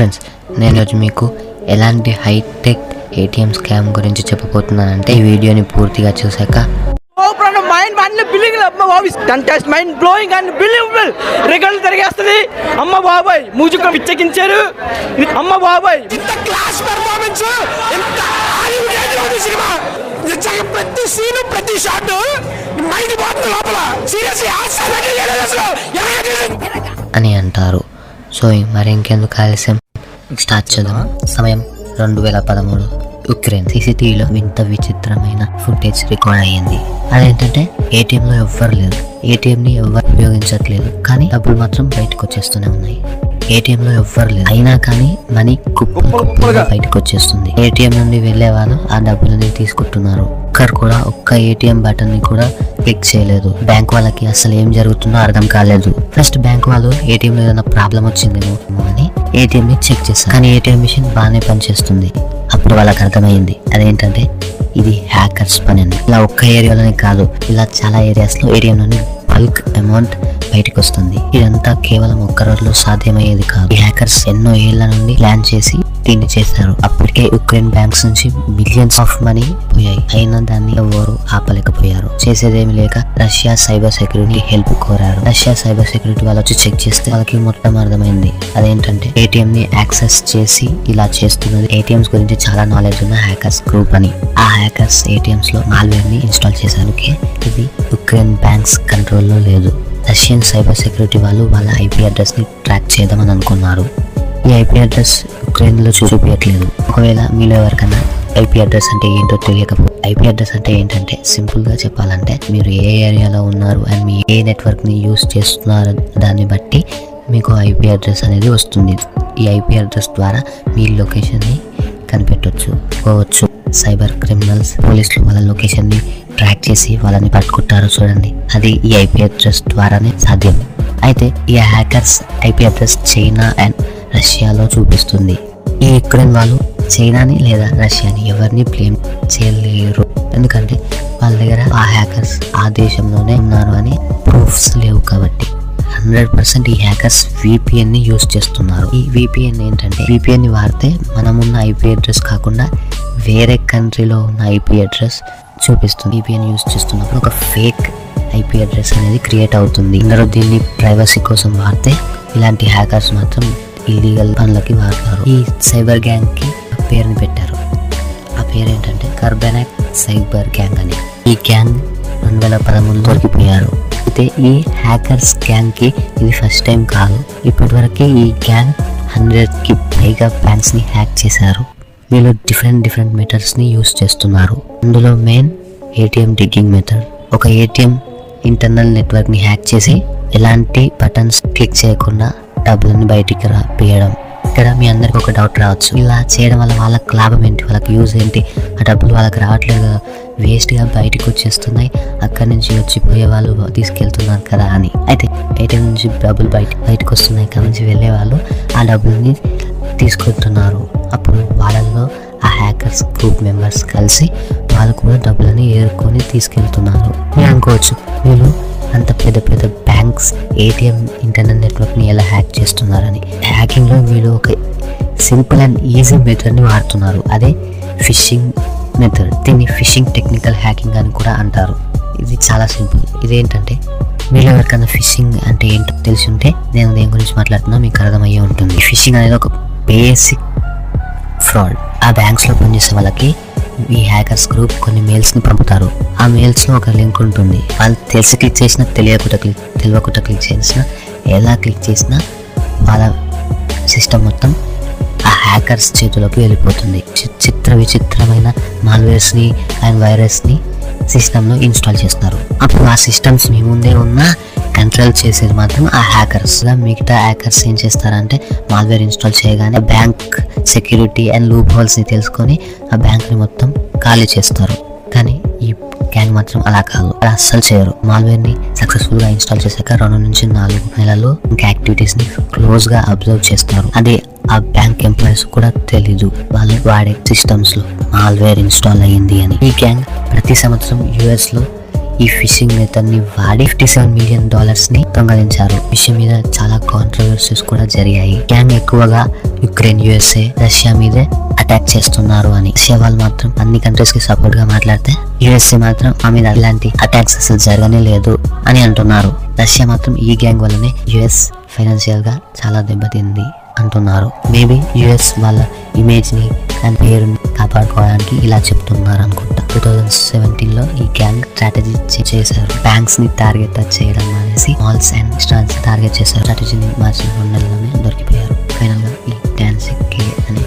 Friends నేను ఈరోజు మీకు ఎలాంటి హైటెక్ ఏటీఎం స్కామ్ గురించి చెప్పబోతున్నానంటే ఈ వీడియోని పూర్తిగా చూశాక మైండ్ అమ్మ బ్లోయింగ్ అండ్ బిలీవబుల్ తిరిగేస్తుంది బాబాయ్ మూజుకం బాబాయ్ ప్రతి సీను ప్రతి షాట్ మైండ్ పోతుంది లోపల. సీరియస్లీ? అని అంటారు. సో మరి ఇంకెందుకు ఆలస్యం? స్టార్ట్ చేద్దాం సమయం రెండు వేల పదమూడు. ఉక్రెయిన్ సీసీటీవీలో వింత విచిత్రమైన ఫుటేజ్ రికార్డ్ అయ్యింది. అదేంటంటే ఏటీఎం లో ఎవ్వరు లేరు. ఏటీఎం ని ఎవ్వరు ఉపయోగించట్లేదు. కానీ డబ్బులు మాత్రం బయటకు వచ్చేస్తూనే ఉన్నాయి. ఏటీఎం లో ఎవ్వరు లేరు. అయినా కానీ మనీ కుప్పలు కుప్పలుగా బయటకు వచ్చేస్తుంది ఏటీఎం నుండి వెళ్ళే వాళ్ళు ఆ డబ్బులని తీసుకుంటున్నారు. ఒక్కరు కూడా ఒక్క ఏటీఎం బటన్ని కూడా క్లిక్ చేయలేదు. బ్యాంక్ వాళ్ళకి అసలు ఏం జరుగుతుందో అర్థం కాలేదు. ఫస్ట్ బ్యాంక్ వాళ్ళు ఏటీఎం లో ఏదైనా ప్రాబ్లం వచ్చిందేమో అని ఏటీఎంని చెక్ చేస్తారు కానీ ఏటీఎం మిషన్ బాగానే పనిచేస్తుంది. అప్పుడు వాళ్ళకి అర్థమైంది. అదేంటంటే ఇది హ్యాకర్స్ పని అని ఇలా ఒక్క ఏరియాలోనే కాదు ఇలా చాలా ఏరియాస్లో ఏటీఎం నుండి బల్క్ అమౌంట్ బయటకు వస్తుంది ఇదంతా కేవలం ఒక్క రోజులో సాధ్యమయ్యేది కాదు. హ్యాకర్స్ ఎన్నో ఏళ్ళ నుండి ప్లాన్ చేసి దీన్ని చేశారు. అప్పటికే యుక్రెయిన్ బ్యాంక్స్ నుంచి మిలియన్స్ ఆఫ్ మనీ పోయాయి. అయినా దాన్ని ఎవరు ఆపలేకపోయారు. చేసేదేమి లేక రష్యా సైబర్ సెక్యూరిటీ హెల్ప్ కోరారు. రష్యా సైబర్ సెక్యూరిటీ వాళ్ళు వచ్చి చెక్ చేస్తే వాళ్ళకి మొత్తం అర్థమైంది. అదేంటంటే ఏటీఎం ని యాక్సెస్ చేసి ఇలా చేస్తున్నది ఏటీఎంస్ గురించి చాలా నాలెడ్జ్ ఉన్న హ్యాకర్స్ గ్రూప్ అని. ఆ హ్యాకర్స్ ఏటీఎంస్లో మాల్వేర్ని ఇన్స్టాల్ చేశారు. ఇది ఉక్రెయిన్ బ్యాంక్స్ కంట్రోల్లో లేదు. రష్యన్ సైబర్ సెక్యూరిటీ వాళ్ళు వాళ్ళ ఐపీ అడ్రస్ని ట్రాక్ చేద్దామని అనుకున్నారు. ఈ ఐపీ అడ్రస్ యుక్రెయిన్లో చూపించట్లేదు. ఒకవేళ మీలో ఎవరికైనా ఐపీ అడ్రస్ అంటే ఏంటో తెలియకపోతే ఐపీ అడ్రస్ అంటే ఏంటంటే సింపుల్గా చెప్పాలంటే మీరు ఏ ఏరియాలో ఉన్నారు అండ్ మీ ఏ నెట్వర్క్ని యూస్ చేస్తున్నారు దాన్ని బట్టి మీకు ఐపీ అడ్రస్ అనేది వస్తుంది. ఈ ఐపీ అడ్రస్ ద్వారా మీ లొకేషన్ని కనిపెట్టవచ్చు పోవచ్చు. సైబర్ క్రిమినల్స్ పోలీసులు వాళ్ళ లొకేషన్ని ట్రాక్ చేసి వాళ్ళని పట్టుకుంటారు చూడండి. అది ఈ ఐపీ అడ్రస్ ద్వారానే సాధ్యం. అయితే ఈ hackers IP address China and రష్యాలో చూపిస్తుంది. ఈ యుక్రెయిన్ వాళ్ళు చైనాని లేదా రష్యాని ఎవరిని బ్లేమ్ చేయలేరు. ఎందుకంటే వాళ్ళ దగ్గర ఆ హ్యాకర్స్ ఆ దేశంలోనే ఉన్నారు అని ప్రూఫ్స్ లేవు కాబట్టి. హండ్రెడ్ పర్సెంట్ ఈ హ్యాకర్స్ విపిఎన్ని యూస్ చేస్తున్నారు. ఈ విపిఎన్ ఏంటంటే విపిఎన్ని వాడితే మనమున్న ఐపీ అడ్రస్ కాకుండా వేరే కంట్రీలో ఉన్న ఐపీ అడ్రస్ చూపిస్తుంది. విపిఎన్ యూస్ చేస్తున్నప్పుడు ఒక ఫేక్ ఐపీ అడ్రస్ అనేది క్రియేట్ అవుతుంది. అందరూ దీన్ని ప్రైవసీ కోసం వాడితే ఇలాంటి హ్యాకర్స్ మాత్రం ఇల్లీగల్ పనులకి వాడతారు. ఈ సైబర్ గ్యాంగ్కి పేరుని పెట్టారు. ఆ పేరు ఏంటంటే కర్బెనాక్ సైబర్ గ్యాంగ్ అని. ఈ గ్యాంగ్ రెండు వేల పదమూడు దొరికిపోయారు. అయితే ఈ హ్యాకర్స్ గ్యాంగ్కి ఇది ఫస్ట్ టైం కాదు. ఇప్పటివరకే ఈ గ్యాంగ్ హండ్రెడ్కి పైగా బ్యాంక్స్ హ్యాక్ చేశారు. వీళ్ళు డిఫరెంట్ డిఫరెంట్ మెథడ్స్ని యూస్ చేస్తున్నారు. అందులో మెయిన్ ఏటీఎం డిగ్గింగ్ మెథడ్ ఒక ఏటీఎం ఇంటర్నల్ నెట్వర్క్ని హ్యాక్ చేసి ఎలాంటి బటన్స్ క్లిక్ చేయకుండా డబ్బులను బయటికి రాపియడం ఇక్కడ మీ అందరికి ఒక డౌట్ రావచ్చు. ఇలా చేయడం వల్ల వాళ్ళకి లాభం ఏంటి? వాళ్ళకి యూజ్ ఏంటి? ఆ డబ్బులు వాళ్ళకి రావట్లేదు కదా. వేస్ట్గా బయటకు వచ్చేస్తున్నాయి. అక్కడి నుంచి వచ్చిపోయే వాళ్ళు తీసుకెళ్తున్నారు కదా అని. అయితే ఏటీఎం నుంచి డబ్బులు బయట బయటకు వస్తున్నాయి అక్కడి నుంచి వెళ్ళే వాళ్ళు ఆ డబ్బుల్ని తీసుకుంటున్నారు. అప్పుడు వాళ్ళల్లో ఆ హ్యాకర్స్ గ్రూప్ మెంబర్స్ కలిసి వాళ్ళు కూడా డబ్బులని ఏరుకొని తీసుకెళ్తున్నారు. మీరు అనుకోవచ్చు మీరు అంత పెద్ద పెద్ద బ్యాంక్స్ ఏటీఎం ఇంటర్నెట్ నెట్వర్క్ని ఎలా హ్యాక్ చేస్తున్నారని. హ్యాకింగ్లో వీళ్ళు ఒక సింపుల్ అండ్ ఈజీ మెథడ్ని వాడుతున్నారు. అదే ఫిషింగ్ మెథడ్. దీన్ని ఫిషింగ్ టెక్నికల్ హ్యాకింగ్ అని కూడా అంటారు. ఇది చాలా సింపుల్. ఇదేంటంటే మీరు ఎవరికైనా ఫిషింగ్ అంటే ఏంటో తెలిసి ఉంటే నేను దేని గురించి మాట్లాడుతున్నా మీకు అర్థమయ్యే ఉంటుంది. ఫిషింగ్ అనేది ఒక బేసిక్ ఫ్రాడ్. ఆ బ్యాంక్స్లో పనిచేసే వాళ్ళకి ఈ హ్యాకర్స్ గ్రూప్ కొన్ని మెయిల్స్ని పంపుతారు. ఆ మెయిల్స్లో ఒక లింక్ ఉంటుంది. వాళ్ళు తెలిసి క్లిక్ చేసినా తెలియకుండా క్లిక్ తెలియకుండా క్లిక్ చేసినా ఎలా క్లిక్ చేసినా వాళ్ళ సిస్టమ్ మొత్తం ఆ హ్యాకర్స్ చేతులకు వెళ్ళిపోతుంది. చిత్ర విచిత్రమైన మాల్వేర్స్ని అండ్ వైరస్ని ఇన్స్టాల్ చేస్తారు అప్పుడు ఆ సిస్టమ్స్ మీ ముందే ఉన్న కంట్రోల్ చేసేది మాత్రం ఆ హ్యాకర్స్ మిగతా హ్యాకర్స్ ఏం చేస్తారంటే మాల్వేర్ ఇన్స్టాల్ చేయగానే బ్యాంక్ సెక్యూరిటీ అండ్ లూప్ హోల్స్ని తెలుసుకొని ఆ బ్యాంక్ని మొత్తం ఖాళీ చేస్తారు. కానీ ఈ గ్యాంగ్ మాత్రం అలా కాదు. అలా అస్సలు చేయరు. మాల్వేర్ని సక్సెస్ఫుల్గా ఇన్స్టాల్ చేశాక రెండు నుంచి నాలుగు నెలల్లో ఇంకా యాక్టివిటీస్ని క్లోజ్గా అబ్జర్వ్ చేస్తారు. అది ఆ బ్యాంక్ ఎంప్లాయీస్ కూడా తెలీదు. వాళ్ళు వాడే సిస్టమ్స్లో మాల్వేర్ ఇన్స్టాల్ అయ్యింది అని. ఈ గ్యాంగ్ ప్రతి సంవత్సరం యూఎస్లో ఈ ఫిషింగ్ మెథడ్ని వాడి ఫిఫ్టీ సెవెన్ మిలియన్ డాలర్స్ని దొంగలించారు. విషయం మీద చాలా కాంట్రవర్సీస్ కూడా జరిగాయి. గ్యాంగ్ ఎక్కువగా యుక్రెయిన్ యుఎస్ఏ రష్యా మీదే అటాక్ చేస్తున్నారు అని. రష్యా వాళ్ళు మాత్రం అన్ని కంట్రీస్కి సపోర్ట్గా మాట్లాడితే యుఎస్ఏ మాత్రం ఆ మీద ఇలాంటి అటాక్స్ అసలు జరగనే లేదు అని అంటున్నారు. రష్యా మాత్రం ఈ గ్యాంగ్ వల్లనే యుఎస్ ఫైనాన్షియల్గా చాలా దెబ్బతింది అంటున్నారు. మేబీ యుఎస్ వాళ్ళ ఇమేజ్ని అండ్ పేరుని కాపాడుకోవడానికి ఇలా చెప్తున్నారు అనుకుంటా. టూ థౌజండ్ సెవెంటీన్లో ఈ గ్యాంగ్ స్ట్రాటజీ చేశారు. బ్యాంక్స్ని టార్గెట్ చేయడం అనేసి మాల్స్ అండ్ స్టాన్స్ టార్గెట్ చేశారు. స్ట్రాటజీని మార్చిన రెండు నెలలోనే దొరికిపోయారు. ఫైనల్గా ఈ డాన్స్ కే అనే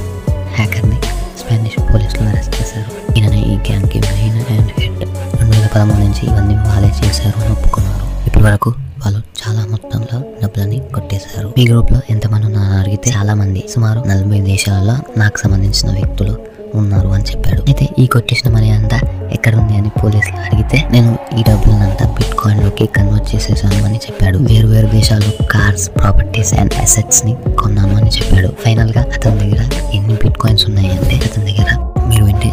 హ్యాకర్ని స్పానిష్ పోలీసులు అరెస్ట్ చేశారు. ఈయన ఈ గ్యాంగ్కి మెయిన్ అండ్ హెడ్ రెండు వేల పదమూడు నుంచి ఇవన్నీ వాళ్ళే చేశారు అని ఒప్పుకున్నారు. ఇప్పటి వరకు వాళ్ళు చాలా మొత్తంలో డబ్బులని కొట్టేశారు. మీ గ్రూప్లో ఎంతమంది ఉన్నారో అడిగితే చాలా మంది సుమారు నలభై దేశాలలో నాకు సంబంధించిన వ్యక్తులు ఉన్నారు అని చెప్పాడు. అయితే ఈ కొట్టేసిన మనీ అంతా ఎక్కడ ఉంది అని పోలీసులు అడిగితే నేను ఈ డబ్బులనంతా బిట్ కాయిన్లోకి కన్వర్ట్ చేసేసాను అని చెప్పాడు. వేరు వేరు దేశాల్లో కార్స్ ప్రాపర్టీస్ అండ్ అసెట్స్ని కొన్నాను అని చెప్పాడు. ఫైనల్గా అతని దగ్గర ఎన్ని బిట్ కాయిన్స్ ఉన్నాయి అంటే అతని దగ్గర మీరు వింటే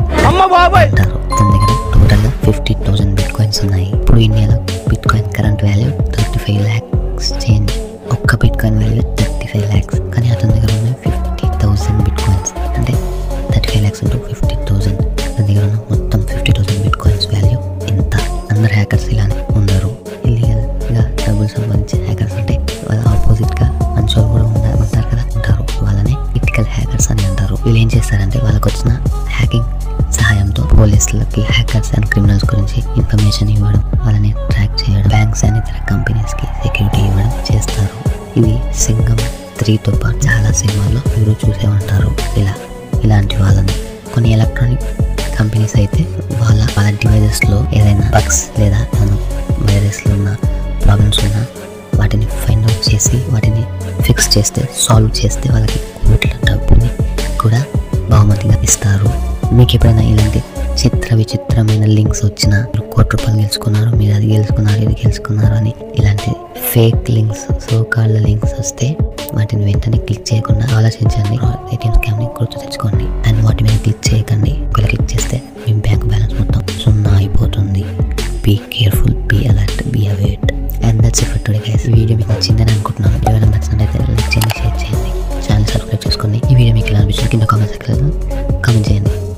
హ్యాకర్స్ అని అంటారు. వీళ్ళు ఏం చేస్తారంటే వాళ్ళకి వచ్చిన హ్యాకింగ్ సహాయంతో పోలీసులకి హ్యాకర్స్ అండ్ క్రిమినల్స్ గురించి ఇన్ఫర్మేషన్ ఇవ్వడం వాళ్ళని ట్రాక్ చేయడం బ్యాంక్స్ అండ్ ఇతర కంపెనీస్కి సెక్యూరిటీ ఇవ్వడం చేస్తారు. ఇది సింగం త్రీతో పాటు చాలా సినిమాల్లో మీరు చూసే ఉంటారు. ఇలా ఇలాంటి వాళ్ళని. కొన్ని ఎలక్ట్రానిక్ కంపెనీస్ అయితే వాళ్ళ వాళ్ళ డివైజెస్లో ఏదైనా బగ్స్ లేదా వైరస్లు ఉన్న ప్రాబ్లమ్స్ ఉన్నా వాటిని ఫైండ్ అవుట్ చేసి వాటిని ఫిక్స్ చేస్తే సాల్వ్ చేస్తే వాళ్ళకి ఇస్తారు మీకు ఎప్పుడైనా ఇలాంటి చిత్ర విచిత్రమైన లింక్స్ వచ్చిన కోటి రూపాయలు గెలుచుకున్నారు మీరు అది గెలుచుకున్నారు ఇది గెలుచుకున్నారు అని ఇలాంటి ఫేక్ లింక్స్ సోకాళ్ళ లింక్స్ వస్తే వాటిని వెంటనే క్లిక్ చేయకుండా ఆలోచించండి. ఏటీఎం స్కామ్ని గుర్తు తెచ్చుకోండి. అండ్ వాటి మీద క్లిక్ చేయకండి. ఒకవేళ క్లిక్ చేస్తే మీ బ్యాంక్ బ్యాలెన్స్ మొత్తం సున్నా అయిపోతుంది. Be careful be alert be aware and that's it today guys. Video మీకు నచ్చిందని అనుకుంటున్నాను. ఎవరైనా నచ్చినట్లయితే లైక్ చేయండి షేర్ చేయండి. ఛానల్ సబ్స్క్రైబ్ చేసుకోండి. ఈ వీడియో మీకు ఎలా అనిపించింది కింద కామెంట్ సెక్షన్లో 看见你。